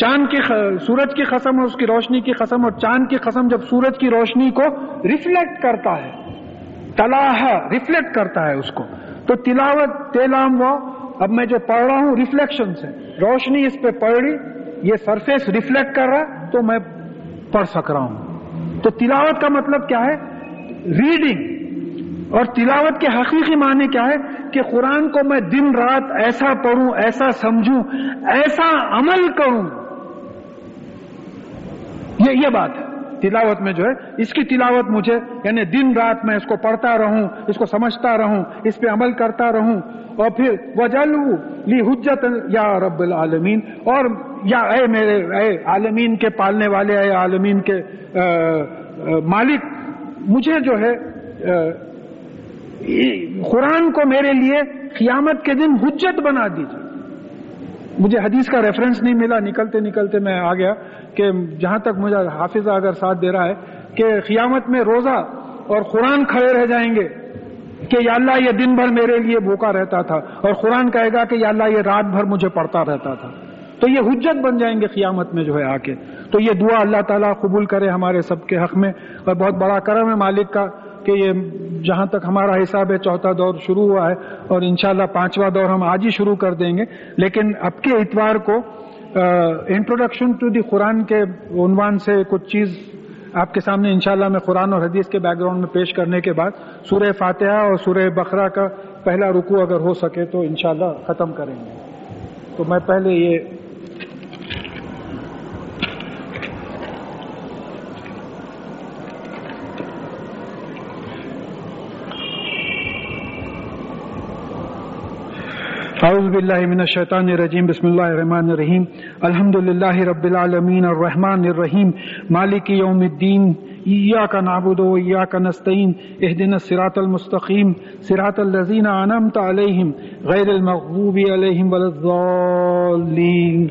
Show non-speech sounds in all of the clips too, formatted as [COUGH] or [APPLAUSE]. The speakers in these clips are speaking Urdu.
چاند کی خ... سورج کی قسم اور اس کی روشنی کی قسم، اور چاند کی قسم جب سورج کی روشنی کو ریفلیکٹ کرتا ہے، تلاح ریفلیکٹ کرتا ہے اس کو۔ تو تلاوت، تیلام، وہ اب میں جو پڑھ رہا ہوں ریفلیکشن سے روشنی اس پہ پڑ رہی یہ سرفیس ریفلیکٹ کر رہا تو میں پڑھ سک رہا ہوں۔ تو تلاوت کا مطلب کیا ہے؟ ریڈنگ اور تلاوت کے حقیقی معنی کیا ہے؟ کہ قرآن کو میں دن رات ایسا پڑھوں، ایسا سمجھوں، ایسا عمل کروں۔ یہ یہ بات ہے۔ تلاوت میں جو ہے اس کی تلاوت مجھے یعنی دن رات میں اس کو پڑھتا رہوں اس کو سمجھتا رہوں اس پہ عمل کرتا رہوں۔ اور پھر وجلو لی حجت یا رب العالمین۔ اور یا اے میرے اے عالمین کے پالنے والے اے عالمین کے آ, آ, مالک مجھے جو ہے قرآن کو میرے لیے قیامت کے دن حجت بنا دیجیے مجھے حدیث کا ریفرنس نہیں ملا، نکلتے نکلتے میں آ گیا کہ جہاں تک مجھے حافظہ اگر ساتھ دے رہا ہے کہ قیامت میں روزہ اور قرآن کھڑے رہ جائیں گے کہ یا اللہ یہ دن بھر میرے لیے بھوکا رہتا تھا اور قرآن کہے گا کہ یا اللہ یہ رات بھر مجھے پڑھتا رہتا تھا۔ تو یہ حجت بن جائیں گے قیامت میں جو ہے آ کے تو یہ دعا اللہ تعالیٰ قبول کرے ہمارے سب کے حق میں اور بہت بڑا کرم ہے مالک کا۔ کہ یہ جہاں تک ہمارا حساب ہے، چوتھا دور شروع ہوا ہے اور انشاءاللہ پانچواں دور ہم آج ہی شروع کر دیں گے۔ لیکن اب کے اتوار کو انٹروڈکشن ٹو دی قرآن کے عنوان سے کچھ چیز آپ کے سامنے انشاءاللہ میں قرآن اور حدیث کے بیک گراؤنڈ میں پیش کرنے کے بعد، سورہ فاتحہ اور سورہ بقرہ کا پہلا رکو اگر ہو سکے تو انشاءاللہ ختم کریں گے۔ تو میں پہلے یہ اعوذ باللہ من الشیطان الرجیم بسم اللہ الرحمن الرحیم الحمد للہ رب العالمین الرحمن الرحیم مالک یوم الدین ایاک نعبد و ایاک نستعین اهدنا الصراط المستقیم صراط الذین انعمت علیہم غیر المغضوب علیہم ولا الضالین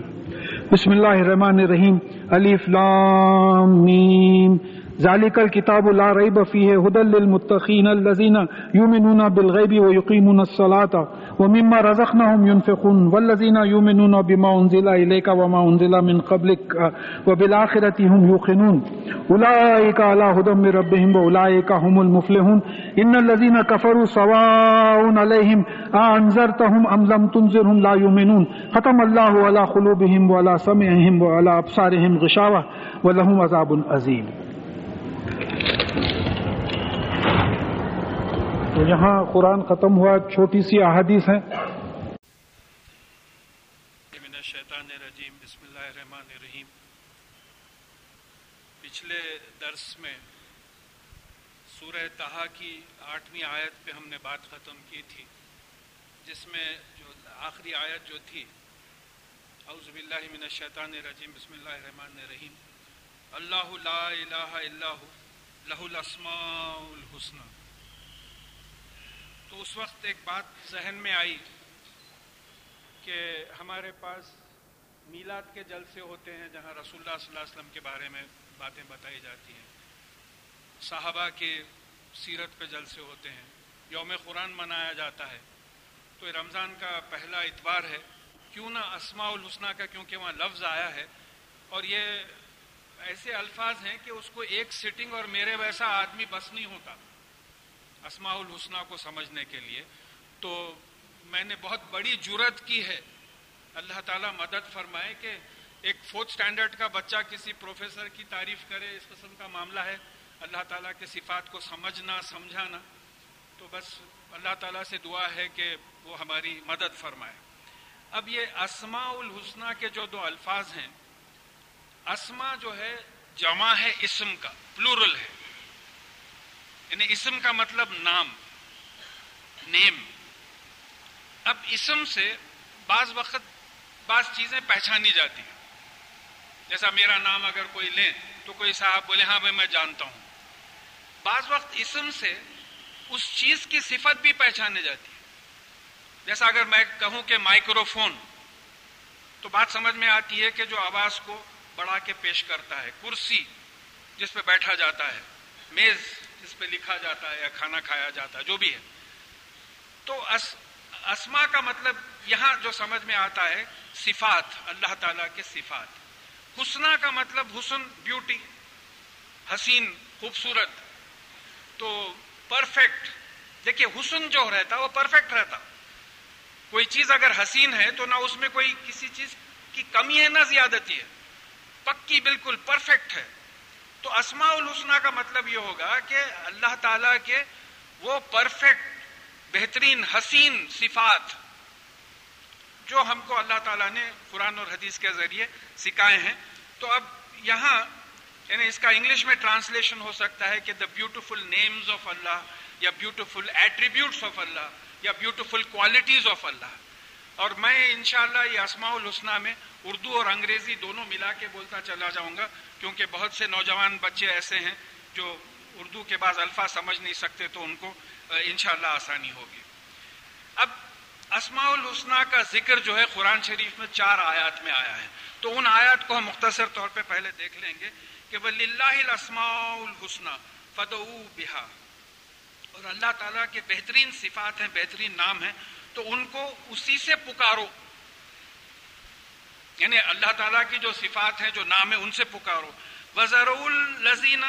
بسم اللہ الرحمن الرحیم الف لام میم ذلك الكتاب لا ريب فيه هدى للمتقين الذين يؤمنون بالغيب ويقيمون الصلاة. ومما رزقناهم ينفقون والذين يؤمنون بما أنزل إليك وما أنزل من قبلك وبالآخرة هم يوقنون. أولئك على هدى من ربهم وأولئك هم المفلحون. إن الذين كفروا سواء عليهم أنذرتهم أم لم تنذرهم لا يؤمنون. ختم الله على قلوبهم وعلى سمعهم وعلى أبصارهم غشاوة ولهم عذاب عظيم تو یہاں قرآن ختم ہوا، چھوٹی سی احادیث ہیں۔ شیطان رجیم بسم اللہ الرحمن الرحیم۔ پچھلے درس میں سورہ تہا کی آٹھویں آیت پہ ہم نے بات ختم کی تھی، جس میں جو آخری آیت جو تھی، اعوذ باللہ من الشیطان الرجیم، بسم اللہ الرحمن الرحیم۔ اللہ لا الہ الا لہ الاسماء الحسنہ۔ تو اس وقت ایک بات ذہن میں آئی کہ ہمارے پاس میلاد کے جلسے ہوتے ہیں جہاں رسول اللہ صلی اللہ علیہ وسلم کے بارے میں باتیں بتائی جاتی ہیں۔ صحابہ کے سیرت پہ جلسے ہوتے ہیں۔ یوم قرآن منایا جاتا ہے۔ تو رمضان کا پہلا اتوار ہے۔ کیوں نہ اسماء الحسنہ کا کیونکہ وہاں لفظ آیا ہے اور یہ ایسے الفاظ ہیں کہ اس کو ایک سٹنگ اور میرے ویسا آدمی بس نہیں ہوتا۔ اسماء الحسنہ کو سمجھنے کے لیے۔ تو میں نے بہت بڑی جرت کی ہے۔ اللہ تعالیٰ مدد فرمائے کہ ایک فورتھ سٹینڈرڈ کا بچہ کسی پروفیسر کی تعریف کرے، اس قسم کا معاملہ ہے۔ اللہ تعالیٰ کے صفات کو سمجھنا، سمجھانا۔ تو بس اللہ تعالیٰ سے دعا ہے کہ وہ ہماری مدد فرمائے۔ اب یہ اسماء الحسنہ کے جو دو الفاظ ہیں اسما جو ہے، جمع ہے اسم کا، پلورل ہے۔ یعنی اسم کا مطلب نام، نیم۔ اب اسم سے بعض وقت بعض چیزیں پہچانی جاتی ہیں۔ جیسا میرا نام اگر کوئی لیں تو کوئی صاحب بولے ہاں بھائی، میں جانتا ہوں۔ بعض وقت اسم سے اس چیز کی صفت بھی پہچانے جاتی ہے۔ جیسا اگر میں کہوں کہ مائکرو فون تو بات سمجھ میں آتی ہے کہ جو آواز کو بڑھا کے پیش کرتا ہے، کرسی جس پہ بیٹھا جاتا ہے، میز جس پہ لکھا جاتا ہے یا کھانا کھایا جاتا ہے، جو بھی ہے۔ تو اسما کا مطلب یہاں جو سمجھ میں آتا ہے، صفات، اللہ تعالیٰ کے صفات۔ حسنا کا مطلب حسن بیوٹی حسین، خوبصورت۔ تو پرفیکٹ دیکھیے حسن جو رہتا، وہ پرفیکٹ رہتا۔ کوئی چیز اگر حسین ہے تو نہ اس میں کوئی کسی چیز کی کمی ہے، نہ زیادتی ہے۔ پکی بالکل پرفیکٹ ہے۔ تو اسماء الحسنہ کا مطلب یہ ہوگا کہ اللہ تعالی کے وہ پرفیکٹ بہترین، حسین صفات جو ہم کو اللہ تعالیٰ نے قرآن اور حدیث کے ذریعے سکھائے ہیں۔ تو اب یہاں یعنی اس کا انگلش میں ٹرانسلیشن ہو سکتا ہے کہ دا بیوٹیفل نیمز آف اللہ یا بیوٹیفل ایٹریبیوٹس آف اللہ یا بیوٹیفل کوالٹیز آف اللہ اور میں انشاءاللہ یہ اسماء الحسنہ میں اردو اور انگریزی دونوں ملا کے بولتا چلا جاؤں گا، کیونکہ بہت سے نوجوان بچے ایسے ہیں جو اردو کے بعض الفاظ سمجھ نہیں سکتے تو ان کو انشاءاللہ آسانی ہوگی۔ اب اسماء الحسنہ کا ذکر جو ہے قرآن شریف میں چار آیات میں آیا ہے۔ تو ان آیات کو ہم مختصر طور پہ پہلے دیکھ لیں گے کہ وہ الاسماء الحسنہ فدو بہا اور اللہ تعالیٰ کے بہترین صفات ہیں، بہترین نام ہیں، تو ان کو اسی سے پکارو۔ یعنی اللہ تعالیٰ کی جو صفات ہیں، جو نام ہے ان سے پکارو۔ وزر الزینہ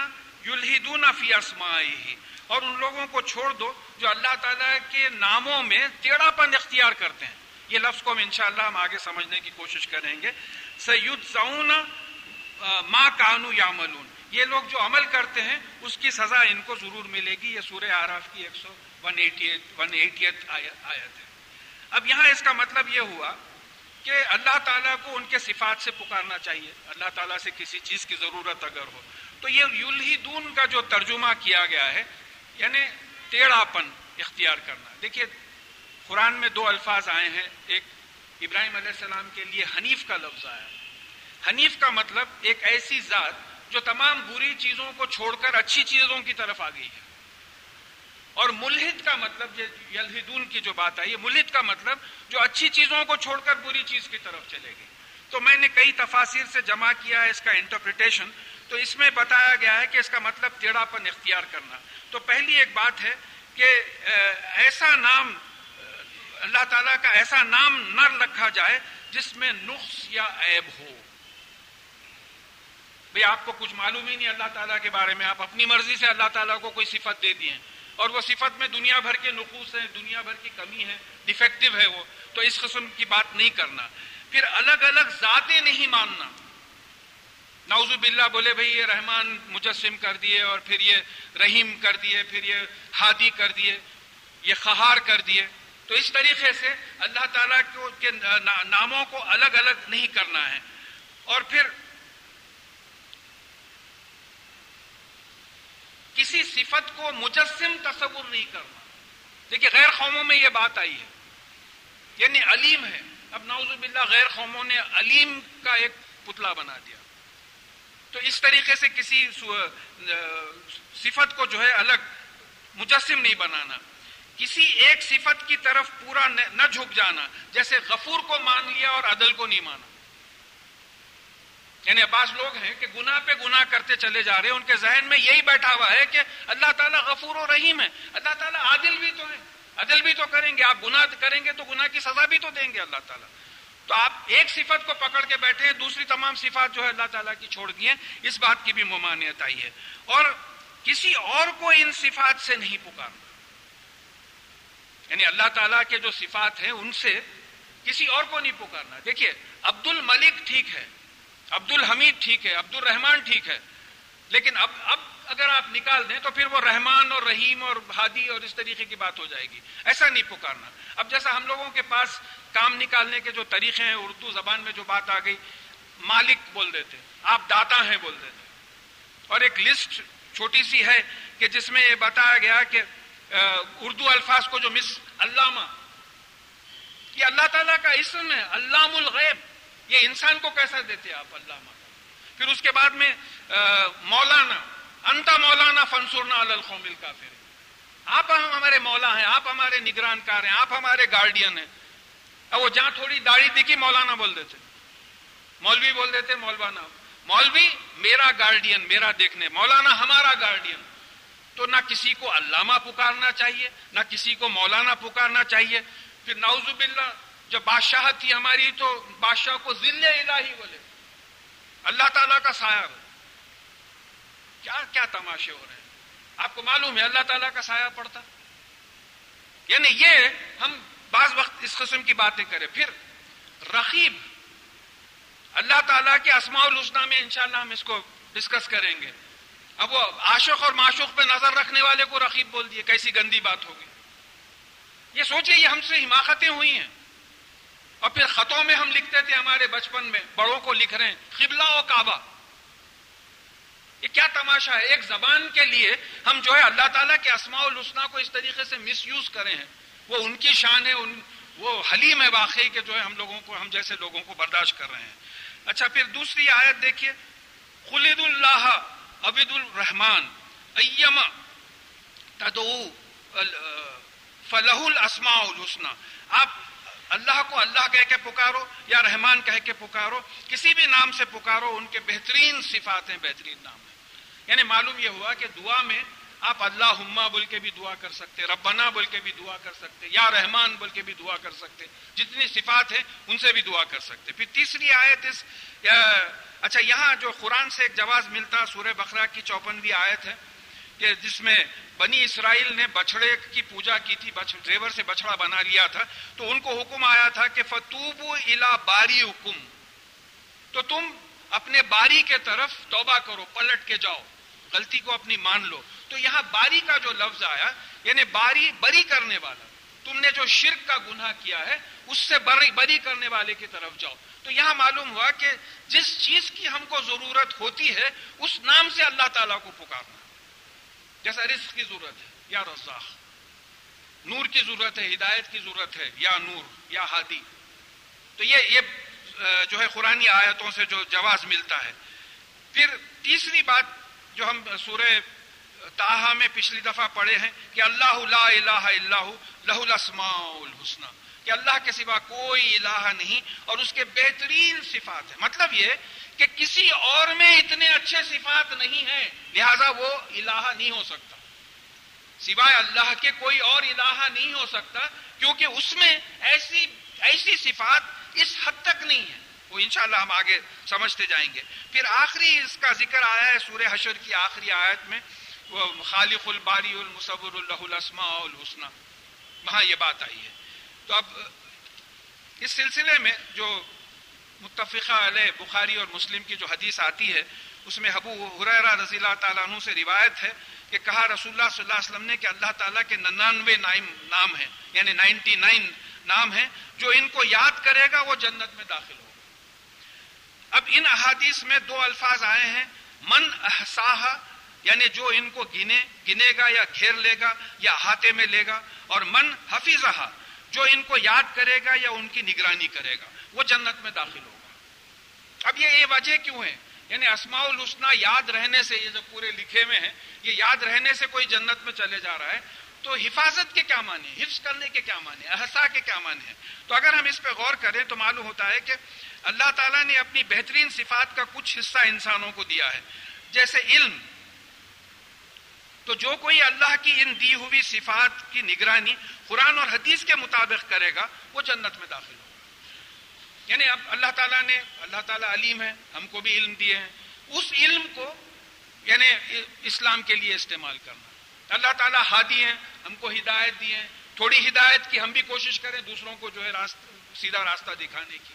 یلحدون فی اسمائی اور ان لوگوں کو چھوڑ دو جو اللہ تعالیٰ کے ناموں میں ٹیڑھا پن اختیار کرتے ہیں۔ یہ لفظ کو ہم انشاءاللہ ہم آگے سمجھنے کی کوشش کریں گے۔ سید زون ماں کانو یا یہ لوگ جو عمل کرتے ہیں، اس کی سزا ان کو ضرور ملے گی۔ یہ سورہ آراف کی ایک سو ون ایٹی ون ایٹیت آیت ہے۔ اب یہاں اس کا مطلب یہ ہوا کہ اللہ تعالیٰ کو ان کے صفات سے پکارنا چاہیے۔ اللہ تعالیٰ سے کسی چیز کی ضرورت اگر ہو۔ تو یہ یلہی دون کا جو ترجمہ کیا گیا ہے یعنی ٹیڑھا پن اختیار کرنا۔ دیکھیے، قرآن میں دو الفاظ آئے ہیں۔ ایک ابراہیم علیہ السلام کے لیے حنیف کا لفظ آیا۔ حنیف کا مطلب ایک ایسی ذات جو تمام بری چیزوں کو چھوڑ کر اچھی چیزوں کی طرف آ گئی ہے۔ اور ملحد کا مطلب یلحدون کی جو بات آئی ہے، ملحد کا مطلب جو اچھی چیزوں کو چھوڑ کر بری چیز کی طرف چلے گی تو میں نے کئی تفاصر سے جمع کیا ہے اس کا انٹرپریٹیشن تو اس میں بتایا گیا ہے کہ اس کا مطلب ٹیڑھا پن اختیار کرنا۔ تو پہلی ایک بات ہے کہ ایسا نام، اللہ تعالیٰ کا ایسا نام نہ رکھا جائے جس میں نقص یا عیب ہو۔ بھئی آپ کو کچھ معلوم ہی نہیں اللہ تعالیٰ کے بارے میں، آپ اپنی مرضی سے اللہ تعالیٰ کو کوئی صفت دے دیے۔ اور وہ صفت میں دنیا بھر کے نقوص ہیں، دنیا بھر کی کمی ہے ڈیفیکٹو ہے وہ، تو اس قسم کی بات نہیں کرنا۔ پھر الگ الگ ذاتیں نہیں ماننا۔ نوزو باللہ بولے بھئی یہ رحمان مجسم کر دیے اور پھر یہ رحیم کر دیے، پھر یہ ہادی کر دیے، یہ خہار کر دیے۔ تو اس طریقے سے اللہ تعالیٰ کے ناموں کو الگ الگ نہیں کرنا ہے۔ اور پھر کسی صفت کو مجسم تصور نہیں کرنا۔ دیکھیے، غیر قوموں میں یہ بات آئی ہے۔ یعنی علیم ہے۔ اب نعوذ باللہ غیر قوموں نے علیم کا ایک پتلا بنا دیا۔ تو اس طریقے سے کسی صفت کو جو ہے الگ مجسم نہیں بنانا۔ کسی ایک صفت کی طرف پورا نہ جھک جانا۔ جیسے غفور کو مان لیا اور عدل کو نہیں مانا۔ یعنی بعض لوگ ہیں کہ گناہ پہ گناہ کرتے چلے جا رہے ہیں، ان کے ذہن میں یہی بیٹھا ہوا ہے کہ اللہ تعالیٰ غفور و رحیم ہے۔ اللہ تعالیٰ عادل بھی تو ہے عدل بھی تو کریں گے۔ آپ گناہ کریں گے تو گناہ کی سزا بھی تو دیں گے اللہ تعالیٰ۔ تو آپ ایک صفت کو پکڑ کے بیٹھے ہیں، دوسری تمام صفات جو ہے اللہ تعالیٰ کی چھوڑ دی ہیں۔ اس بات کی بھی ممانعت آئی ہے۔ اور کسی اور کو ان صفات سے نہیں پکارنا۔ یعنی اللہ تعالیٰ کے جو صفات ہیں، ان سے کسی اور کو نہیں پکارنا۔ دیکھیے عبد الملک ٹھیک ہے۔ عبد الحمید ٹھیک ہے عبد الرحمان ٹھیک ہے۔ لیکن اب اب اگر آپ نکال دیں تو پھر وہ رحمان اور رحیم اور ہادی اور اس طریقے کی بات ہو جائے گی۔ ایسا نہیں پکارنا۔ اب جیسا ہم لوگوں کے پاس کام نکالنے کے جو طریقے ہیں، اردو زبان میں جو بات آ گئی، مالک بول دیتے آپ داتا ہیں بول دیتے اور ایک لسٹ چھوٹی سی ہے کہ جس میں یہ بتایا گیا کہ اردو الفاظ کو جو مس علامہ، یہ اللہ تعالیٰ کا اسم ہے علام الغیب۔ یہ انسان کو کیسا دیتے آپ اللہ پھر اس کے بعد میں مولانا، انتا مولانا فنسورنا القوم کا پھر آپ ہمارے مولا ہیں، آپ ہمارے نگران کار ہیں، آپ ہمارے گارڈین ہیں۔ وہ جہاں تھوڑی داڑھی دکھی، مولانا بول دیتے۔ مولوی بول دیتے مولوانا مولوی میرا گارڈین میرا دیکھنے، مولانا ہمارا گارڈین تو نہ کسی کو علامہ پکارنا چاہیے، نہ کسی کو مولانا پکارنا چاہیے۔ پھر نوزب باللہ جب بادشاہ تھی ہماری تو بادشاہ کو ذل الہی بولے۔ اللہ تعالیٰ کا سایہ ہو کیا کیا تماشے ہو رہے ہیں؟ آپ کو معلوم ہے اللہ تعالیٰ کا سایہ پڑتا۔ یعنی یہ ہم بعض وقت اس قسم کی باتیں کریں۔ پھر رقیب، اللہ تعالیٰ کے اسماع الحسنہ میں انشاءاللہ ہم اس کو ڈسکس کریں گے۔ اب وہ عاشق اور معشوق پہ نظر رکھنے والے کو رقیب بول دیے، کیسی گندی بات ہوگی۔ یہ سوچے یہ ہم سے حماقتیں ہوئی ہیں۔ اور پھر خطوں میں ہم لکھتے تھے ہمارے بچپن میں، بڑوں کو لکھ رہے ہیں، قبلہ و کعبہ۔ یہ کیا تماشا ہے؟ ایک زبان کے لیے ہم جو ہے اللہ تعالیٰ کے اسماع الحسنہ کو اس طریقے سے مس یوز کرے ہیں۔ وہ ان کی شان ہے، ان وہ حلیم ہے واقعی کہ جو ہے ہم لوگوں کو، ہم جیسے لوگوں کو برداشت کر رہے ہیں۔ اچھا پھر دوسری آیت دیکھیے۔ خلید اللہ عبید الرحمان ایم تدو فلاح الاسماء الحسنہ آپ اللہ کو اللہ کہہ کے پکارو یا رحمان کہہ کے پکارو، کسی بھی نام سے پکارو، ان کے بہترین صفات ہیں بہترین نام ہیں۔ یعنی معلوم یہ ہوا کہ دعا میں آپ اللہ ہما بول کے بھی دعا کر سکتے، ربنا بول کے بھی دعا کر سکتے، یا رحمان بول کے بھی دعا کر سکتے۔ جتنی صفات ہیں، ان سے بھی دعا کر سکتے۔ پھر تیسری آیت اس اچھا یہاں جو قرآن سے ایک جواز ملتا سورہ بخرا کی چوپنویں آیت ہے۔ کہ جس میں بنی اسرائیل نے بچڑے کی پوجا کی تھی ڈریور سے بچڑا بنا لیا تھا، تو ان کو حکم آیا تھا کہ فتوب الا باری حکم تو تم اپنے باری کے طرف توبہ کرو، پلٹ کے جاؤ، غلطی کو اپنی مان لو۔ تو یہاں باری کا جو لفظ آیا یعنی باری بری کرنے والا، تم نے جو شرک کا گناہ کیا ہے، اس سے بری بری کرنے والے کی طرف جاؤ۔ تو یہاں معلوم ہوا کہ جس چیز کی ہم کو ضرورت ہوتی ہے، اس نام سے اللہ تعالیٰ کو پکارنا۔ جیسا رزق کی ضرورت ہے، یا رزاق۔ نور کی ضرورت ہے، ہدایت کی ضرورت ہے، یا نور، یا ہادی۔ تو یہ یہ جو ہے قرآن آیتوں سے جو جواز ملتا ہے۔ پھر تیسری بات جو ہم سورہ تاہا میں پچھلی دفعہ پڑھے ہیں کہ اللہ لا الہ الا لہ الاسماء الحسنہ کہ اللہ کے سوا کوئی الہ نہیں اور اس کے بہترین صفات ہیں۔ مطلب یہ کہ کسی اور میں اتنے اچھے صفات نہیں ہیں، لہذا وہ الہ نہیں ہو سکتا۔ سوائے اللہ کے کوئی اور الہ نہیں ہو سکتا، کیونکہ اس میں ایسی ایسی صفات اس حد تک نہیں ہے وہ انشاءاللہ ہم آگے سمجھتے جائیں گے۔ پھر آخری اس کا ذکر آیا ہے سورہ حشر کی آخری آیت میں، وہ خالق الباری المصور اللہ الاسماء الحسنہ وہاں یہ بات آئی ہے۔ تو اب اس سلسلے میں جو متفقہ علیہ بخاری اور مسلم کی جو حدیث آتی ہے، اس میں حبو حریرہ رضی اللہ تعالیٰ عنہ سے روایت ہے کہ کہا رسول اللہ صلی اللہ علیہ وسلم نے کہ اللہ تعالیٰ کے ننانوے نام ہیں یعنی نائنٹی نائن نام ہیں، جو ان کو یاد کرے گا وہ جنت میں داخل ہوگا اب ان احادیث میں دو الفاظ آئے ہیں، من احساہ یعنی جو ان کو گنے گنے گا یا گھیر لے گا یا ہاتھے میں لے گا، اور من حفیظہ جو ان کو یاد کرے گا یا ان کی نگرانی کرے گا۔ وہ جنت میں داخل ہوگا۔ اب یہ وجہ کیوں ہے؟ یعنی اسماع الحسنہ یاد رہنے سے، یہ جو پورے لکھے میں ہیں، یہ یاد رہنے سے کوئی جنت میں چلے جا رہا ہے۔ تو حفاظت کے کیا معنی حفظ کرنے کے کیا معنی احسا کے کیا معنی ہے تو اگر ہم اس پہ غور کریں تو معلوم ہوتا ہے کہ اللہ تعالیٰ نے اپنی بہترین صفات کا کچھ حصہ انسانوں کو دیا ہے۔ جیسے علم۔ تو جو کوئی اللہ کی ان دی ہوئی صفات کی نگرانی قرآن اور حدیث کے مطابق کرے گا، وہ جنت میں داخل ہوگا۔ یعنی اب اللہ تعالیٰ نے اللہ تعالیٰ علیم ہے، ہم کو بھی علم دیے ہیں۔ اس علم کو یعنی اسلام کے لیے استعمال کرنا۔ اللہ تعالیٰ ہادی ہیں، ہم کو ہدایت دی ہیں۔ تھوڑی ہدایت کی ہم بھی کوشش کریں دوسروں کو جو ہے سیدھا راستہ دکھانے کی۔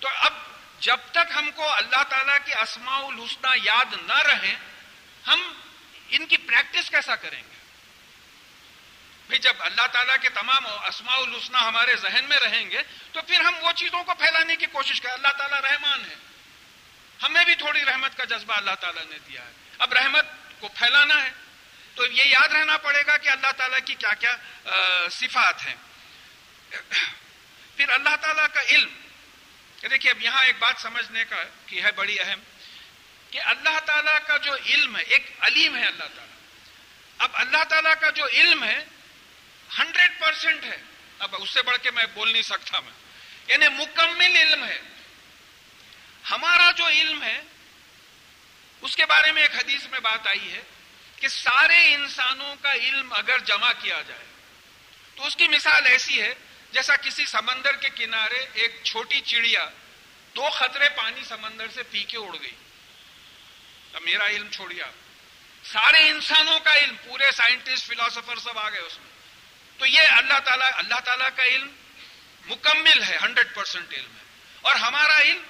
تو اب جب تک ہم کو اللہ تعالیٰ کی اسماع الحسنہ یاد نہ رہیں، ہم ان کی پریکٹس کیسا کریں گے؟ بھئی جب اللہ تعالیٰ کے تمام اسماع الحسنہ ہمارے ذہن میں رہیں گے، تو پھر ہم وہ چیزوں کو پھیلانے کی کوشش کریں۔ اللہ تعالیٰ رحمان ہے۔ ہمیں بھی تھوڑی رحمت کا جذبہ اللہ تعالیٰ نے دیا ہے۔ اب رحمت کو پھیلانا ہے۔ تو یہ یاد رہنا پڑے گا کہ اللہ تعالیٰ کی کیا کیا صفات ہیں۔ پھر اللہ تعالیٰ کا علم۔ دیکھیے، اب یہاں ایک بات سمجھنے کا کی ہے بڑی اہم کہ اللہ تعالیٰ کا جو علم ہے، ایک علیم ہے اللہ تعالیٰ۔ اب اللہ تعالیٰ کا جو علم ہے ہنڈریڈ پرسینٹ ہے۔ اب اس سے بڑھ کے میں بول نہیں سکتا میں۔ یعنی مکمل علم ہے۔ ہمارا جو علم ہے، اس کے بارے میں ایک حدیث میں بات آئی ہے کہ سارے انسانوں کا علم اگر جمع کیا جائے، تو اس کی مثال ایسی ہے، جیسا کسی سمندر کے کنارے ایک چھوٹی چڑیا دو خطرے پانی سمندر سے پی کے اڑ گئی۔ اب میرا علم چھوڑیا سارے انسانوں کا علم، پورے سائنٹسٹ، فلاسفر سب آ گئے اس میں۔ تو یہ اللہ تعالیٰ اللہ تعالیٰ کا علم مکمل ہے، ہنڈریڈ پرسینٹ علم ہے۔ اور ہمارا علم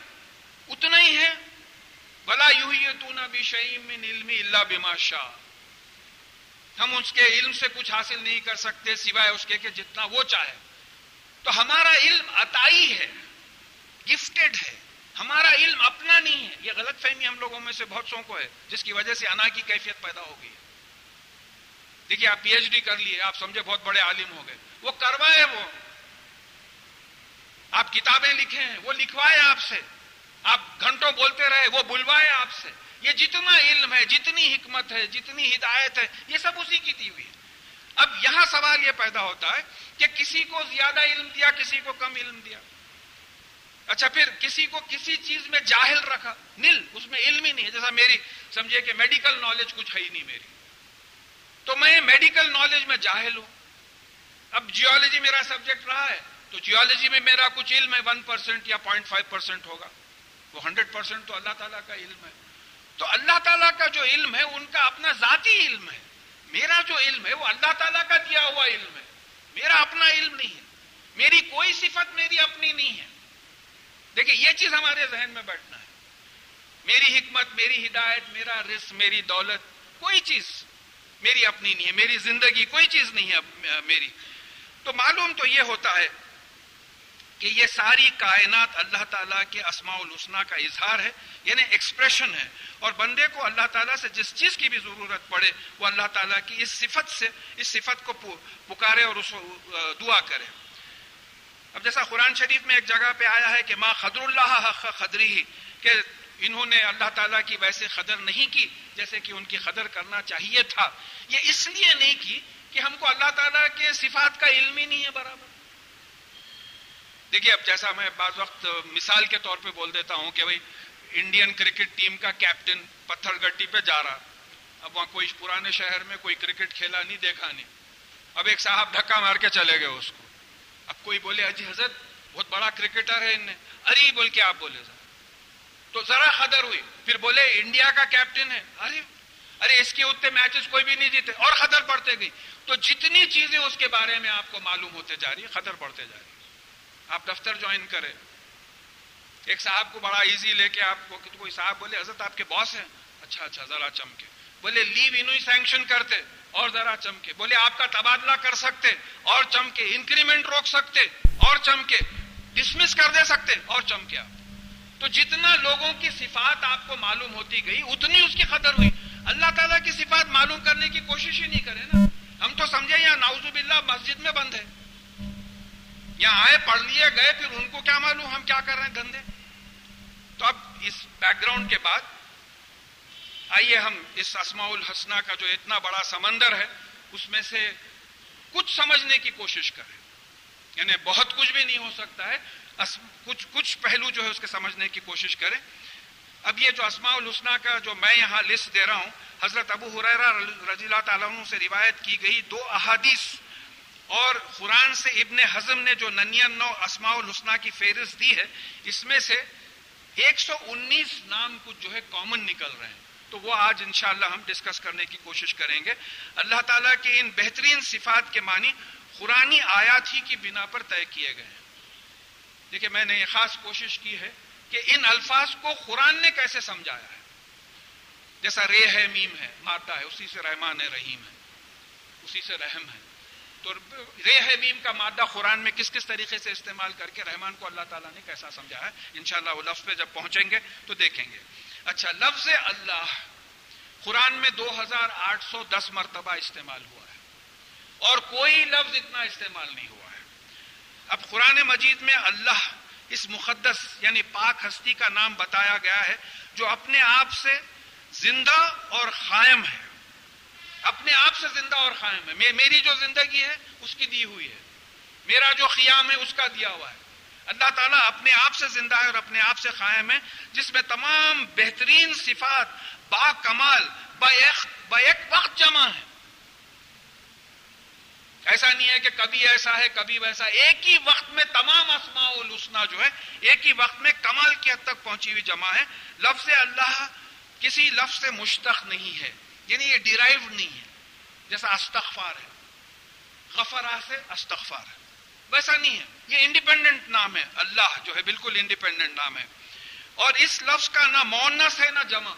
اتنا ہی ہے۔ بلا یو ہی تو نہ شعیم علم اللہ بما شاہ ہم اس کے علم سے کچھ حاصل نہیں کر سکتے، سوائے اس کے کہ جتنا وہ چاہے۔ تو ہمارا علم عطائی ہے گفٹڈ ہے۔ ہمارا علم اپنا نہیں ہے۔ یہ غلط فہمی ہم لوگوں میں سے بہت سو کو ہے، جس کی وجہ سے انا کی کیفیت پیدا ہو گئی ہے۔ دیکھیے آپ پی ایچ ڈی کر لیے، آپ سمجھے بہت بڑے عالم ہو گئے۔ وہ کروائے وہ۔ آپ کتابیں لکھے ہیں، وہ لکھوائے آپ سے۔ آپ گھنٹوں بولتے رہے، وہ بلوائے آپ سے۔ یہ جتنا علم ہے، جتنی حکمت ہے، جتنی ہدایت ہے، یہ سب اسی کی دی ہوئی ہے۔ اب یہاں سوال یہ پیدا ہوتا ہے کہ کسی کو زیادہ علم دیا، کسی کو کم علم دیا۔ اچھا پھر کسی کو کسی چیز میں جاہل رکھا، نل، اس میں علم ہی نہیں ہے۔ جیسا میری سمجھے کہ میڈیکل نالج کچھ ہے ہی نہیں میری۔ تو میں میڈیکل نالج میں جاہل ہوں۔ اب جیولوجی میرا سبجیکٹ رہا ہے، تو جیولوجی میں میرا کچھ علم ہے ون پرسینٹ یا پوائنٹ فائیو پرسینٹ ہوگا۔ وہ ہنڈریڈ پرسینٹ تو اللہ تعالیٰ کا علم ہے۔ تو اللہ تعالیٰ کا جو علم ہے، ان کا اپنا ذاتی علم ہے۔ میرا جو علم ہے، وہ اللہ تعالیٰ کا دیا ہوا علم ہے۔ میرا اپنا علم نہیں ہے۔ میری کوئی صفت میری اپنی نہیں ہے۔ دیکھیں یہ چیز ہمارے ذہن میں بیٹھنا ہے۔ میری حکمت، میری ہدایت، میرا رزق، میری دولت، کوئی چیز۔ میری اپنی نہیں ہے، میری زندگی کوئی چیز نہیں ہے میری۔ تو معلوم تو یہ ہوتا ہے کہ یہ ساری کائنات اللہ تعالیٰ کے اسماء الحسنہ کا اظہار ہے یعنی ایکسپریشن ہے۔ اور بندے کو اللہ تعالیٰ سے جس چیز کی بھی ضرورت پڑے، وہ اللہ تعالیٰ کی اس صفت سے، اس صفت کو پکارے اور اس دعا کرے۔ اب جیسا قرآن شریف میں ایک جگہ پہ آیا ہے کہ ماں خدر اللہ حق خدری ہی کہ انہوں نے اللہ تعالیٰ کی ویسے قدر نہیں کی۔ جیسے کہ ان کی قدر کرنا چاہیے تھا۔ یہ اس لیے نہیں کی کہ ہم کو اللہ تعالیٰ کے صفات کا علم ہی نہیں ہے برابر۔ دیکھیے، اب جیسا میں بعض وقت مثال کے طور پہ بول دیتا ہوں کہ بھائی، انڈین کرکٹ ٹیم کا کیپٹن پتھر گٹی پہ جا رہا۔ اب وہاں کوئی پرانے شہر میں کوئی کرکٹ کھیلا نہیں، دیکھا نہیں۔ اب ایک صاحب دھکا مار کے چلے گئے اس کو۔ اب کوئی بولے اجی حضرت، بہت بڑا کرکٹر ہے ان نے ارے بول کے آپ بولے، ذرا۔ تو ذرا خدر ہوئی۔ پھر بولے، انڈیا کا کیپٹن ہے۔ ارے ارے، اس کے اتنے میچز کوئی بھی نہیں جیتے۔ اور خطر پڑتے گئی۔ تو جتنی چیزیں اس کے بارے میں آپ کو معلوم ہوتے جا رہی ہے خطر پڑتے جا رہی آپ دفتر جوائن کرے ایک صاحب کو بڑا ایزی لے کے آپ کو کوئی صاحب بولے، حضرت، آپ کے باس ہیں؟ اچھا اچھا ذرا چمکے۔ بولے لیو انہوں ہی سینکشن کرتے، اور ذرا چمکے۔ بولے، آپ کا تبادلہ کر سکتے، اور چمکے انکریمنٹ روک سکتے، اور چمکے۔ ڈسمس کر دے سکتے، اور چمکے آپ۔ تو جتنا لوگوں کی صفات آپ کو معلوم ہوتی گئی، اتنی اس کی قدر ہوئی۔ اللہ تعالیٰ کی صفات معلوم کرنے کی کوشش ہی نہیں کرے نا۔ ہم تو سمجھے یہاں ناؤزو باللہ مسجد میں بند ہے۔ یہاں آئے، پڑھ لیے، گئے، پھر ان کو کیا معلوم ہم کیا کر رہے ہیں گندے؟ تو اب اس بیک گراؤنڈ کے بعد آئیے ہم اس اسماء الحسنہ کا جو اتنا بڑا سمندر ہے، اس میں سے کچھ سمجھنے کی کوشش کریں۔ یعنی بہت کچھ بھی نہیں ہو سکتا ہے۔ کچھ کچھ پہلو جو ہے اس کے سمجھنے کی کوشش کریں۔ اب یہ جو اسماء الحسنہ کا جو میں یہاں لسٹ دے رہا ہوں، حضرت ابو حریرہ رضی اللہ تعالیٰ عنہ سے روایت کی گئی دو احادیث۔ اور قرآن سے ابن حزم نے جو ننین نو اسماء الحسنہ کی فہرست دی ہے، اس میں سے ایک سو انیس نام کچھ جو ہے کامن نکل رہے ہیں۔ تو وہ آج انشاءاللہ ہم ڈسکس کرنے کی کوشش کریں گے۔ اللہ تعالیٰ کے ان بہترین صفات کے معنی قرآنی آیات ہی کی بنا پر طے کیے گئے ہیں۔ دیکھیں میں نے یہ خاص کوشش کی ہے کہ ان الفاظ کو قرآن نے کیسے سمجھایا ہے؟ جیسا رے ہے، میم ہے مادہ ہے، اسی سے رحمان ہے رحیم ہے، اسی سے رحم ہے۔ تو رے ہے، میم کا مادہ قرآن میں کس کس طریقے سے استعمال کر کے رحمان کو اللہ تعالیٰ نے کیسا سمجھایا ہے؟ انشاءاللہ وہ لفظ پہ جب پہنچیں گے تو دیکھیں گے۔ اچھا لفظ اللہ قرآن میں دو ہزار آٹھ سو دس مرتبہ استعمال ہوا ہے اور کوئی لفظ اتنا استعمال نہیں ہوا۔ اب قرآن مجید میں اللہ اس مقدس یعنی پاک ہستی کا نام بتایا گیا ہے، جو اپنے آپ سے زندہ اور قائم ہے۔ اپنے آپ سے زندہ اور قائم ہے۔ میری جو زندگی ہے، اس کی دی ہوئی ہے۔ میرا جو قیام ہے، اس کا دیا ہوا ہے۔ اللہ تعالیٰ اپنے آپ سے زندہ ہے اور اپنے آپ سے قائم ہے، جس میں تمام بہترین صفات با کمال بیک وقت جمع ہے ایسا نہیں ہے کہ کبھی ایسا ہے، کبھی ویسا۔ ایک ہی وقت میں تمام اسماء الحسنہ جو ہے ایک ہی وقت میں کمال کی حد تک پہنچی ہوئی جمع ہے لفظ اللہ کسی لفظ سے مشتق نہیں ہے یعنی یہ ڈیرائیو نہیں ہے۔ جیسا استغفار ہے غفرا سے استغفار ہے۔ ویسا نہیں ہے، یہ انڈیپینڈنٹ نام ہے۔ اللہ جو ہے بالکل انڈیپینڈنٹ نام ہے۔ اور اس لفظ کا نہ مونس ہے، نہ جمع۔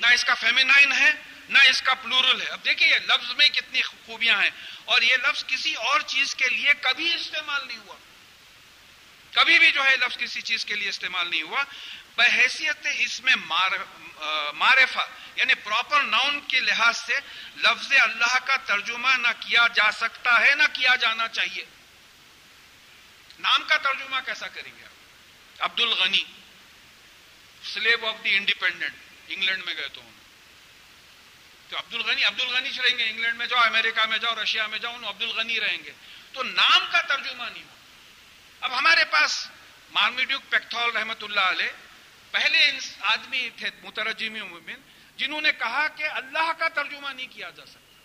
نہ اس کا فیمینائن ہے نہ اس کا پلورل ہے۔ اب دیکھیے یہ لفظ میں کتنی خوبیاں ہیں اور یہ لفظ کسی اور چیز کے لیے کبھی استعمال نہیں ہوا۔ کبھی بھی جو ہے لفظ کسی چیز کے لیے استعمال نہیں ہوا۔ بحیثیت اس میں معرفہ یعنی پراپر ناؤن کے لحاظ سے لفظ اللہ کا ترجمہ نہ کیا جا سکتا ہے، نہ کیا جانا چاہیے۔ نام کا ترجمہ کیسا کریں گے Abdul الغنی celeb of the independent England میں گئے تو ہوں تو عبد الغنی عبد الغنی رہیں گے انگلینڈ میں جاؤ، امریکہ میں جاؤ، رشیا میں جاؤ عبد الغنی رہیں گے۔ تو نام کا ترجمہ نہیں ہو اب ہمارے پاس مارمیڈیوک پیکتھول رحمت اللہ علیہ پہلے آدمی تھے، مترجمی مومن، جنہوں نے کہا کہ اللہ کا ترجمہ نہیں کیا جا سکتا۔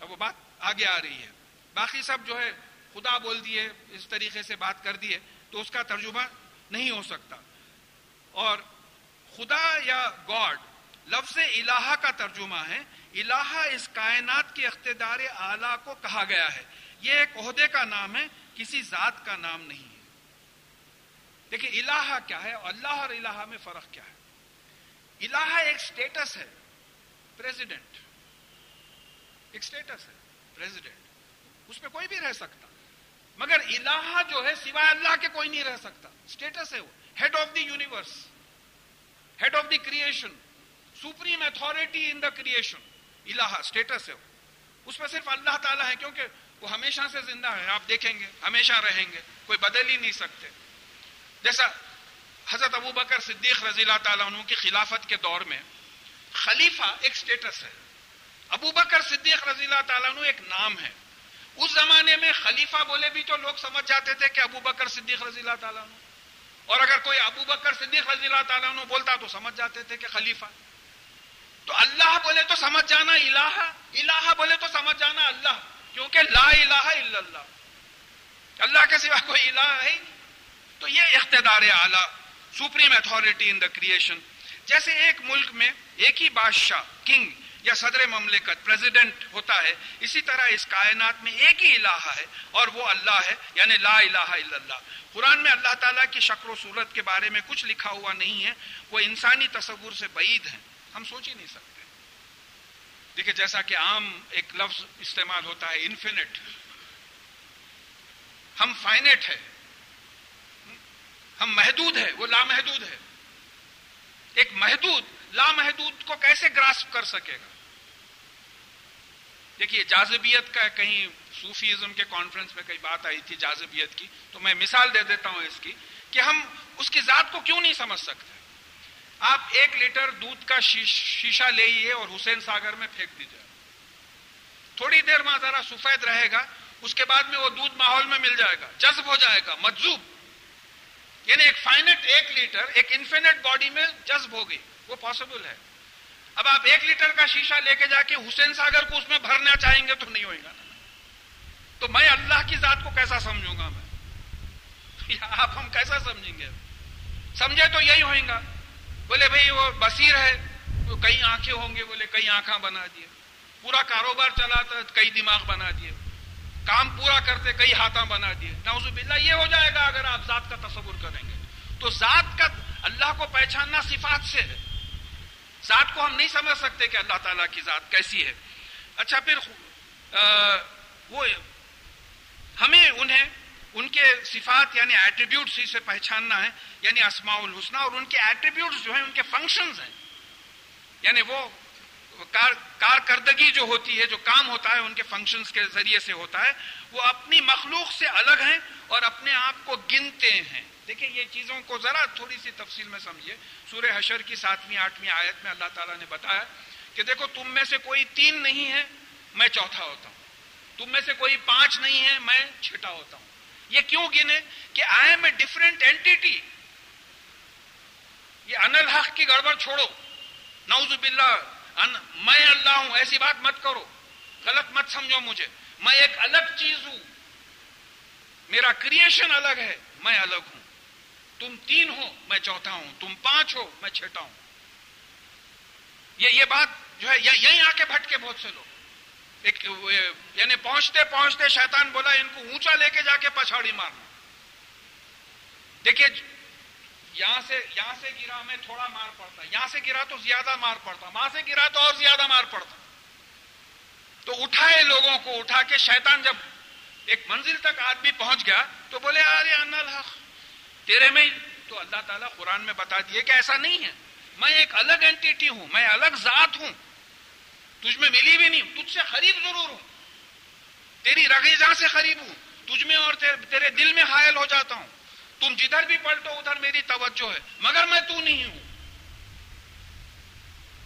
اب وہ بات آگے آ رہی ہے۔ باقی سب جو ہے، خدا بول دیے، اس طریقے سے بات کر دیے، تو اس کا ترجمہ نہیں ہو سکتا۔ اور خدا یا گاڈ لفظ الہ کا ترجمہ ہے۔ الہ اس کائنات کے اقتدار اعلی کو کہا گیا ہے۔ یہ ایک عہدے کا نام ہے، کسی ذات کا نام نہیں ہے۔ دیکھیں الہ کیا ہے؟ اللہ اور الہ میں فرق کیا ہے؟ الہ ایک سٹیٹس ہے پریزیڈنٹ ایک سٹیٹس ہے پریزیڈنٹ اس میں کوئی بھی رہ سکتا۔ مگر الہ جو ہے، سوائے اللہ کے کوئی نہیں رہ سکتا۔ سٹیٹس ہے وہ۔ Head of the universe head of the creation supreme authority in the creation الہ اسٹیٹس ہے اس میں صرف اللہ تعالیٰ ہے کیونکہ وہ ہمیشہ سے زندہ ہے آپ دیکھیں گے ہمیشہ رہیں گے کوئی بدل ہی نہیں سکتے جیسا حضرت ابو بکر صدیق رضی اللہ تعالیٰ عنہ کی خلافت کے دور میں خلیفہ ایک سٹیٹس ہے ابو بکر صدیق رضی اللہ تعالیٰ عنہ ایک نام ہے اس زمانے میں خلیفہ بولے بھی تو لوگ سمجھ جاتے تھے کہ ابو بکر صدیق رضی اللہ تعالیٰ عنہ اور اگر کوئی ابو بکر صدیق رضی اللہ تعالیٰ عنہ بولتا تو سمجھ جاتے تھے کہ خلیفہ تو اللہ بولے تو سمجھ جانا الہ الہ بولے تو سمجھ جانا اللہ، کیونکہ لا الہ الا اللہ۔ اللہ کے سوا کوئی الہ ہے تو یہ اقتدار اعلی، supreme authority in the creation. جیسے ایک ملک میں ایک ہی بادشاہ، کنگ یا صدر مملکت پریزیڈنٹ ہوتا ہے، اسی طرح اس کائنات میں ایک ہی الہ ہے اور وہ اللہ ہے یعنی لا الہ الا اللہ۔ قرآن میں اللہ تعالیٰ کی شکل و صورت کے بارے میں کچھ لکھا ہوا نہیں ہے، وہ انسانی تصور سے بعید ہیں۔ ہم سوچ ہی نہیں سکتے۔ دیکھیں جیسا کہ عام ایک لفظ استعمال ہوتا ہے انفینٹ ہم فائنٹ ہے ہم محدود ہے وہ لامحدود ہے۔ ایک محدود، لامحدود کو کیسے گراسپ کر سکے گا؟ دیکھیے جازبیت کا کہیں صوفیزم کے کانفرنس میں کئی بات آئی تھی جازبیت کی، تو میں مثال دے دیتا ہوں اس کی کہ ہم اس کی ذات کو کیوں نہیں سمجھ سکتے؟ آپ ایک لیٹر دودھ کا شیشہ لے اور حسین ساگر میں پھینک دیجیے تھوڑی دیر میں ذرا سفید رہے گا، اس کے بعد میں وہ دودھ ماحول میں مل جائے گا، جذب ہو جائے گا مجزوب یعنی ایک فائنٹ ایک لیٹر، ایک انفینٹ باڈی میں جذب ہوگی وہ پاسبل ہے۔ اب آپ ایک لیٹر کا شیشہ لے کے جا کے حسین ساگر کو اس میں بھرنا چاہیں گے تو نہیں ہوئے گا۔ تو میں اللہ کی ذات کو کیسا سمجھوں گا میں؟ [LAUGHS] آپ ہم کیسا سمجھیں گے؟ سمجھے تو یہی ہوئیں گا۔ بولے بھائی وہ بصیر ہے تو کئی آنکھیں ہوں گے بولے کئی آنکھاں بنا دیے۔ پورا کاروبار چلاتا کئی دماغ بنا دیے۔ کام پورا کرتے کئی ہاتھاں بنا دیے۔ نعوذ باللہ، یہ ہو جائے گا اگر آپ ذات کا تصور کریں گے۔ تو ذات کا اللہ کو پہچاننا صفات سے ہے۔ ذات کو ہم نہیں سمجھ سکتے کہ اللہ تعالیٰ کی ذات کیسی ہے۔ اچھا پھر وہ ہمیں انہیں ان کے صفات یعنی ایٹریبیوٹس سے پہچاننا ہے یعنی اسماء الحسنہ اور ان کے ایٹریبیوٹس جو ہیں، ان کے فنکشنز ہیں۔ یعنی وہ کارکردگی جو ہوتی ہے، جو کام ہوتا ہے، ان کے فنکشنز کے ذریعے سے ہوتا ہے، وہ اپنی مخلوق سے الگ ہیں اور اپنے آپ کو گنتے ہیں۔ دیکھیں، یہ چیزوں کو ذرا تھوڑی سی تفصیل میں سمجھیے۔ سورہ حشر کی ساتویں، آٹھویں آیت میں اللہ تعالیٰ نے بتایا کہ دیکھو، تم میں سے کوئی تین نہیں ہے، میں چوتھا ہوتا ہوں۔ تم میں سے کوئی پانچ نہیں ہے، میں چھٹا ہوتا ہوں۔ یہ کیوں گنے؟ کہ I am a different entity یہ انل حق کی گڑبڑ چھوڑو۔ نعوذ باللہ میں اللہ ہوں، ایسی بات مت کرو۔ غلط مت سمجھو مجھے۔ میں ایک الگ چیز ہوں۔ میرا کریشن الگ ہے، میں الگ ہوں۔ تم تین ہو، میں چوتھا ہوں۔ تم پانچ ہو، میں چھٹا ہوں۔ یہ یہ بات جو ہے یہیں آ کے بھٹکے بہت سے لوگ۔ ایک یعنی پہنچتے پہنچتے شیطان بولا، ان کو اونچا لے کے جا کے پچھاڑی مارنا۔ دیکھیے، یہاں سے یہاں سے گرا میں تھوڑا مار پڑتا، یہاں سے گرا تو زیادہ مار پڑتا، وہاں سے گرا تو اور زیادہ مار پڑتا۔ تو اٹھائے لوگوں کو، اٹھا کے شیطان جب ایک منزل تک آدمی پہنچ گیا، تو بولے ارے الحق۔ تیرے میں تو اللہ تعالیٰ قرآن میں بتا دیے کہ ایسا نہیں ہے۔ میں ایک الگ اینٹی ہوں، میں الگ ذات ہوں۔ تجھ میں ملی بھی نہیں تجھ سے قریب ضرور ہوں۔ تیری رغیزہ سے قریب ہوں، تجھ میں اور تیرے دل میں حائل ہو جاتا ہوں۔ تم جدھر بھی پلٹو، ادھر میری توجہ ہے۔ مگر میں تو نہیں ہوں۔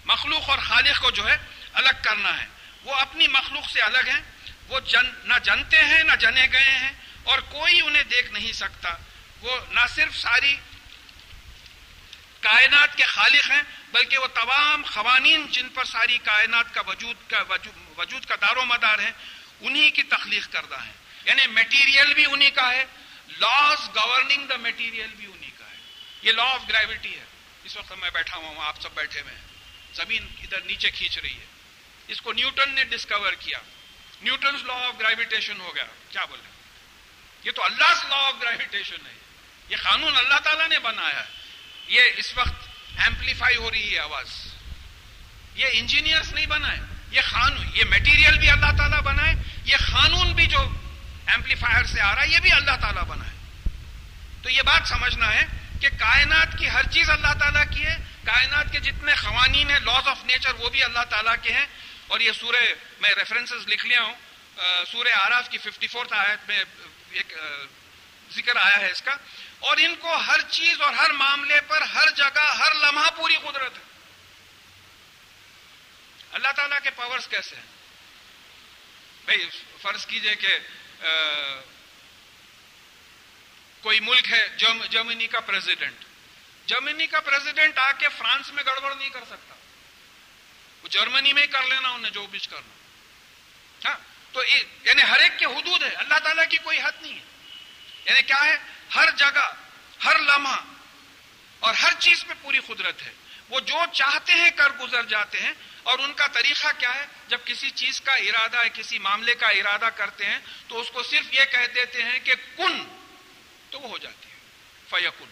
مخلوق اور خالق کو جو ہے الگ کرنا ہے۔ وہ اپنی مخلوق سے الگ ہیں۔ وہ جن نہ جنتے ہیں، نہ جنے گئے ہیں۔ اور کوئی انہیں دیکھ نہیں سکتا۔ وہ نہ صرف ساری کائنات کے خالق ہیں، بلکہ وہ تمام قوانین جن پر ساری کائنات کا وجود کا وجود کا دار و مدار ہے، انہی کی تخلیق کردہ ہے یعنی میٹیریل بھی انہی کا ہے لاس گورننگ دا میٹیریل بھی انہی کا ہے۔ یہ لا آف گریوٹی ہے۔ اس وقت میں بیٹھا ہوا ہوں، آپ سب بیٹھے ہوئے ہیں۔ زمین ادھر نیچے کھینچ رہی ہے۔ اس کو نیوٹن نے ڈسکور کیا۔ نیوٹنس لا آف گریویٹیشن ہو گیا۔ کیا بولے؟ یہ تو اللہ لا آف گریویٹیشن ہے۔ یہ قانون اللہ تعالیٰ نے بنایا ہے۔ یہ اس وقت ایمپلیفائی ہو رہی ہے آواز۔ یہ انجینئرس نہیں بنائے، یہ قانون یہ میٹیریل بھی اللہ تعالیٰ بنائے، یہ قانون بھی جو ایمپلیفائر سے آ رہا ہے، یہ بھی اللہ تعالیٰ بنائے۔ تو یہ بات سمجھنا ہے کہ کائنات کی ہر چیز اللہ تعالیٰ کی ہے۔ کائنات کے جتنے قوانین ہیں لاس آف نیچر وہ بھی اللہ تعالیٰ کے ہیں۔ اور یہ سورہ، میں ریفرنسز لکھ لیا ہوں۔ سورہ آراف کی ففٹی فورتھ آیت میں ایک ذکر آیا ہے اس کا۔ اور ان کو ہر چیز اور ہر معاملے پر ہر جگہ، ہر لمحہ پوری قدرت ہے۔ اللہ تعالیٰ کے پاورز کیسے ہیں؟ بھائی، فرض کیجیے کہ کوئی ملک ہے جرمنی کا پریزیڈنٹ جرمنی کا پریزیڈنٹ آ کے فرانس میں گڑبڑ نہیں کر سکتا۔ وہ جرمنی میں ہی کر لینا، انہیں جو بھی کرنا۔ ہاں؟ تو یعنی ہر ایک کے حدود ہے۔ اللہ تعالیٰ کی کوئی حد نہیں ہے۔ یعنی کیا ہے؟ ہر جگہ، ہر لمحہ اور ہر چیز پہ پوری قدرت ہے۔ وہ جو چاہتے ہیں کر گزر جاتے ہیں۔ اور ان کا طریقہ کیا ہے؟ جب کسی چیز کا ارادہ ہے کسی معاملے کا ارادہ کرتے ہیں، تو اس کو صرف یہ کہہ دیتے ہیں کہ کن، تو وہ ہو جاتی ہے۔ فیقن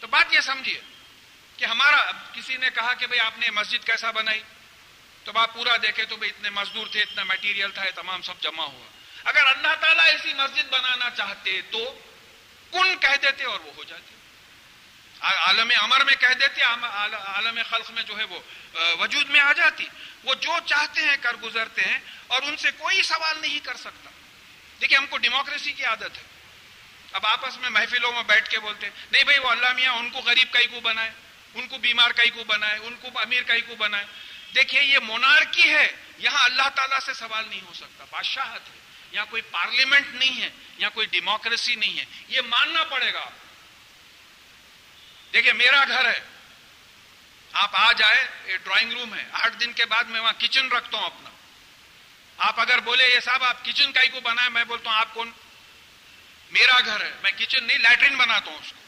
تو بات یہ سمجھیے کہ ہمارا کسی نے کہا کہ بھئی آپ نے مسجد کیسا بنائی؟ تو آپ پورا دیکھے تو بھئی اتنے مزدور تھے، اتنا میٹیریل تھا تمام سب جمع ہوا۔ اگر اللہ تعالیٰ ایسی مسجد بنانا چاہتے تو کن کہہ دیتے اور وہ ہو جاتے؟ عالم امر میں کہہ دیتے عالم خلق میں جو ہے وہ وجود میں آ جاتی۔ وہ جو چاہتے ہیں کر گزرتے ہیں اور ان سے کوئی سوال نہیں کر سکتا۔ دیکھیے، ہم کو ڈیموکریسی کی عادت ہے۔ اب آپس میں محفلوں میں بیٹھ کے بولتے ہیں نہیں بھائی، وہ اللہ میاں ان کو غریب کئی کو بنائے، ان کو بیمار کئی کو بنائے، ان کو امیر کئی کو بنائے۔ دیکھیے، یہ مونارکی ہے، یہاں اللہ تعالیٰ سے سوال نہیں ہو سکتا، بادشاہت ہے۔ یہاں کوئی پارلیمنٹ نہیں ہے یہاں کوئی ڈیموکریسی نہیں ہے، یہ ماننا پڑے گا دیکھیے، میرا گھر ہے۔ آپ آ جائے ڈرائنگ روم ہے۔ آٹھ دن کے بعد میں وہاں کچن رکھتا ہوں اپنا۔ آپ اگر بولے، یہ صاحب، آپ کچن کا ہی کو بنائے میں بولتا ہوں، آپ کون؟ میرا گھر ہے، میں کچن نہیں، لیٹرین بناتا ہوں اس کو۔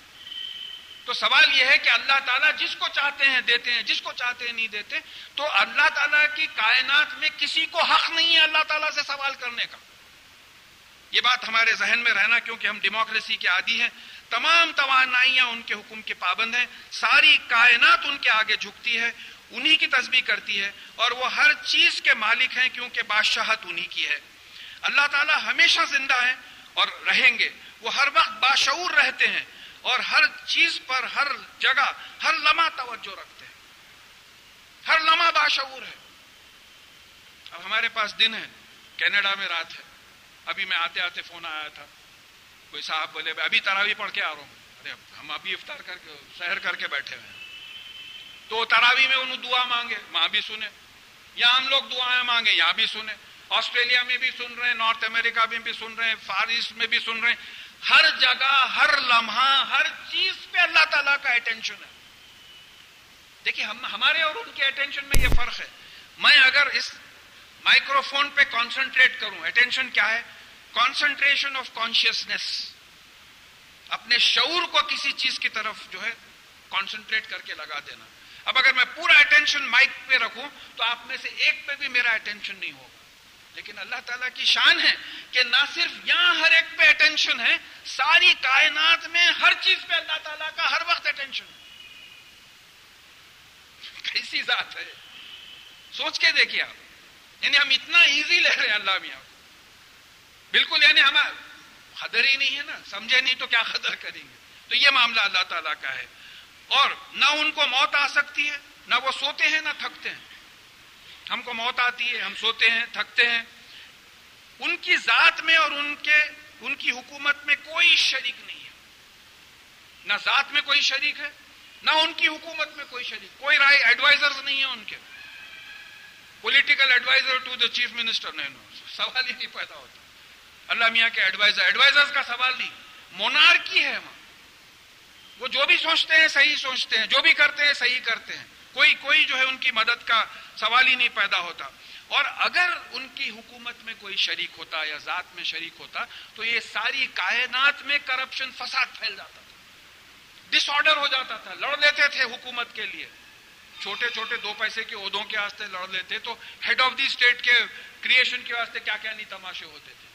تو سوال یہ ہے کہ اللہ تعالیٰ جس کو چاہتے ہیں دیتے ہیں، جس کو چاہتے ہیں نہیں دیتے، تو اللہ تعالیٰ کی کائنات میں کسی کو حق نہیں ہے اللہ تعالیٰ سے سوال کرنے کا۔ یہ بات ہمارے ذہن میں رہنا کیونکہ ہم ڈیموکریسی کے عادی ہیں، تمام توانائیاں ان کے حکم کے پابند ہیں، ساری کائنات ان کے آگے جھکتی ہے، انہی کی تصویر کرتی ہے اور وہ ہر چیز کے مالک ہیں کیونکہ بادشاہت انہی کی ہے۔ اللہ تعالیٰ ہمیشہ زندہ ہے اور رہیں گے۔ وہ ہر وقت باشعور رہتے ہیں اور ہر چیز پر ہر جگہ ہر لمحہ توجہ رکھتے ہیں۔ ہر لمحہ باشعور ہے۔ اب ہمارے پاس دن ہے، کینیڈا میں رات ہے۔ ابھی میں آتے آتے فون آیا تھا۔ کوئی صاحب بولے، ابھی تراوی پڑھ کے آ رہا ہوں۔ ارے، ہم ابھی افطار کر کے، سحر کر کے بیٹھے ہوئے ہیں۔ تو تراوی میں انہوں دعا مانگے وہاں بھی سنے۔ یا ہم لوگ دعائیں مانگے، یہاں بھی سنے۔ آسٹریلیا میں بھی سن رہے ہیں، نارتھ امریکہ میں بھی سن رہے ہیں فار ایسٹ میں بھی سن رہے ہیں۔ ہر جگہ، ہر لمحہ، ہر چیز پہ اللہ تعالیٰ کا اٹینشن ہے۔ دیکھیے، ہم، ہمارے اور ان کے اٹینشن میں یہ فرق ہے۔ میں اگر اس مائکرو فون پہ کانسنٹریٹ کروں اٹینشن کیا ہے؟ کانسنٹریشن آف کانشیسنیس اپنے شعور کو کسی چیز کی طرف جو ہے کانسنٹریٹ کر کے لگا دینا۔ اب اگر میں پورا اٹینشن مائک پہ رکھوں تو آپ میں سے ایک پہ بھی میرا اٹینشن نہیں ہوگا۔ لیکن اللہ تعالیٰ کی شان ہے کہ نہ صرف یہاں ہر ایک پہ اٹینشن ہے، ساری کائنات میں ہر چیز پہ اللہ تعالیٰ کا ہر وقت اٹینشن ہے۔ کیسی ذات ہے؟ سوچ کے دیکھیے آپ۔ یعنی ہم اتنا ایزی لے رہے ہیں اللہ میاں۔ بالکل یعنی ہمارا قدر ہی نہیں ہے نا، سمجھے نہیں تو کیا قدر کریں گے؟ تو یہ معاملہ اللہ تعالیٰ کا ہے۔ اور نہ ان کو موت آ سکتی ہے، نہ وہ سوتے ہیں نہ تھکتے ہیں۔ ہم کو موت آتی ہے، ہم سوتے ہیں، تھکتے ہیں۔ ان کی ذات میں اور ان کے، ان کی حکومت میں کوئی شریک نہیں ہے۔ نہ ذات میں کوئی شریک ہے، نہ ان کی حکومت میں کوئی شریک۔ کوئی رائے ایڈوائزرز نہیں ہیں ان کے۔ Political adviser to the chief minister نہیں، سوال ہی نہیں پیدا ہوتا۔ اللہ میاں کے ایڈوائزر ایڈوائزرز کا سوال نہیں. مونار کی ہے وہاں. وہ جو بھی سوچتے ہیں صحیح سوچتے ہیں، جو بھی کرتے ہیں صحیح کرتے ہیں. کوئی کوئی جو ہے ان کی مدد کا سوال ہی نہیں پیدا ہوتا. اور اگر ان کی حکومت میں کوئی شریک ہوتا یا ذات میں شریک ہوتا، تو یہ ساری کائنات میں کرپشن فساد پھیل جاتا تھا. ڈس آرڈر ہو جاتا تھا. لڑ لیتے تھے حکومت کے لیے. چھوٹے چھوٹے دو پیسے کے عہدوں کے واسطے لڑ لیتے، تو ہیڈ آف دی اسٹیٹ کے کریشن کے واسطے کیا کیا نہیں تماشے ہوتے تھے؟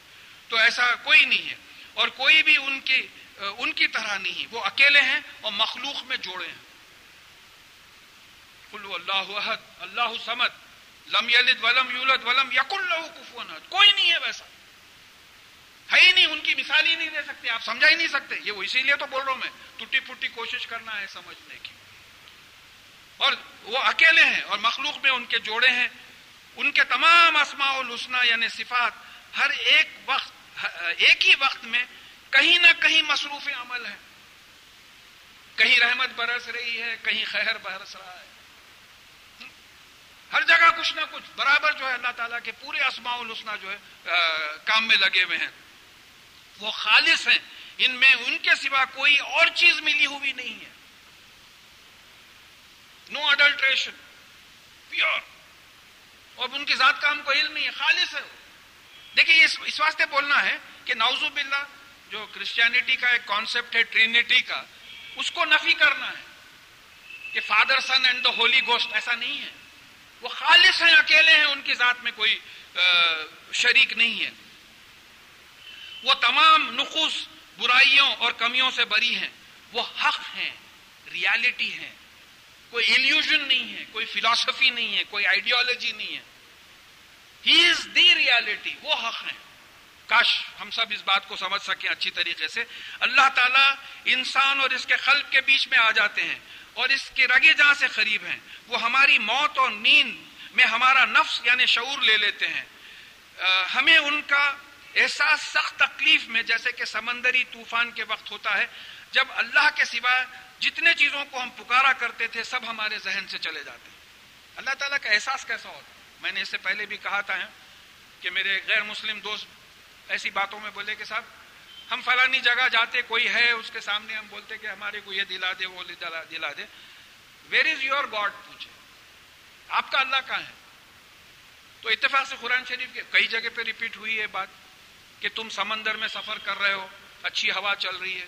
تو ایسا کوئی نہیں ہے۔ اور کوئی بھی ان کی ان کی طرح نہیں۔ وہ اکیلے ہیں اور مخلوق میں جوڑے ہیں۔ قلو اللہ احد، اللہ سمد لم یلد ولم یولد ولم یق اللہ کفون کوئی نہیں ہے ویسا۔ ہے ہی نہیں، ان کی مثال ہی نہیں دے سکتے، آپ سمجھا ہی نہیں سکتے۔ یہ وہ اسی لیے تو بول رہا ہوں میں، ٹوٹی پھوٹی کوشش کرنا ہے سمجھنے کی۔ اور وہ اکیلے ہیں اور مخلوق میں ان کے جوڑے ہیں۔ ان کے تمام اسماع الحسنہ یعنی صفات ہر ایک وقت ایک ہی وقت میں کہیں نہ کہیں مصروف عمل ہے۔ کہیں رحمت برس رہی ہے، کہیں خیر برس رہا ہے۔ ہر جگہ کچھ نہ کچھ، برابر جو ہے اللہ تعالیٰ کے پورے اسماع الحسنہ جو ہے کام میں لگے ہوئے ہیں۔ وہ خالص ہیں۔ ان میں ان کے سوا کوئی اور چیز ملی ہوئی نہیں ہے۔ نو اڈلٹریشن پیور اور ان کی ذات کا ہم کو علم نہیں ہے، خالص ہے وہ۔ دیکھیں یہ اس واسطے بولنا ہے کہ ناؤزو باللہ جو کرسچینٹی کا ایک کانسیپٹ ہے ٹرینٹی کا، اس کو نفی کرنا ہے کہ father son and the holy ghost ایسا نہیں ہے۔ وہ خالص ہیں، اکیلے ہیں، ان کی ذات میں کوئی شریک نہیں ہے۔ وہ تمام نقص برائیوں اور کمیوں سے بری ہیں۔ وہ حق ہیں ریالٹی ہیں۔ کوئی ایلیوژن نہیں ہے، کوئی فلاسفی نہیں ہے، کوئی آئیڈیالوجی نہیں ہے۔ ہی از دی ریالٹی وہ حق ہیں۔ کاش ہم سب اس بات کو سمجھ سکیں اچھی طریقے سے۔ اللہ تعالیٰ انسان اور اس کے خلق کے بیچ میں آ جاتے ہیں اور اس کے رگے جہاں سے قریب ہیں۔ وہ ہماری موت اور نیند میں ہمارا نفس یعنی شعور لے لیتے ہیں۔ ہمیں ان کا احساس سخت تکلیف میں، جیسے کہ سمندری طوفان کے وقت ہوتا ہے، جب اللہ کے سوا جتنے چیزوں کو ہم پکارا کرتے تھے، سب ہمارے ذہن سے چلے جاتے ہیں۔ اللہ تعالیٰ کا احساس کیسا ہوتا ہے؟ میں نے اس سے پہلے بھی کہا تھا کہ میرے غیر مسلم دوست ایسی باتوں میں بولے کہ صاحب، ہم فلانی جگہ جاتے، کوئی ہے اس کے سامنے، ہم بولتے کہ ہمارے کو یہ دلا دے، وہ دلا دے ویئر از یور گاڈ پوچھے۔ آپ کا اللہ کہاں ہے؟ تو اتفاق سے قرآن شریف کے کئی جگہ پہ ریپیٹ ہوئی ہے بات کہ تم سمندر میں سفر کر رہے ہو، اچھی ہوا چل رہی ہے۔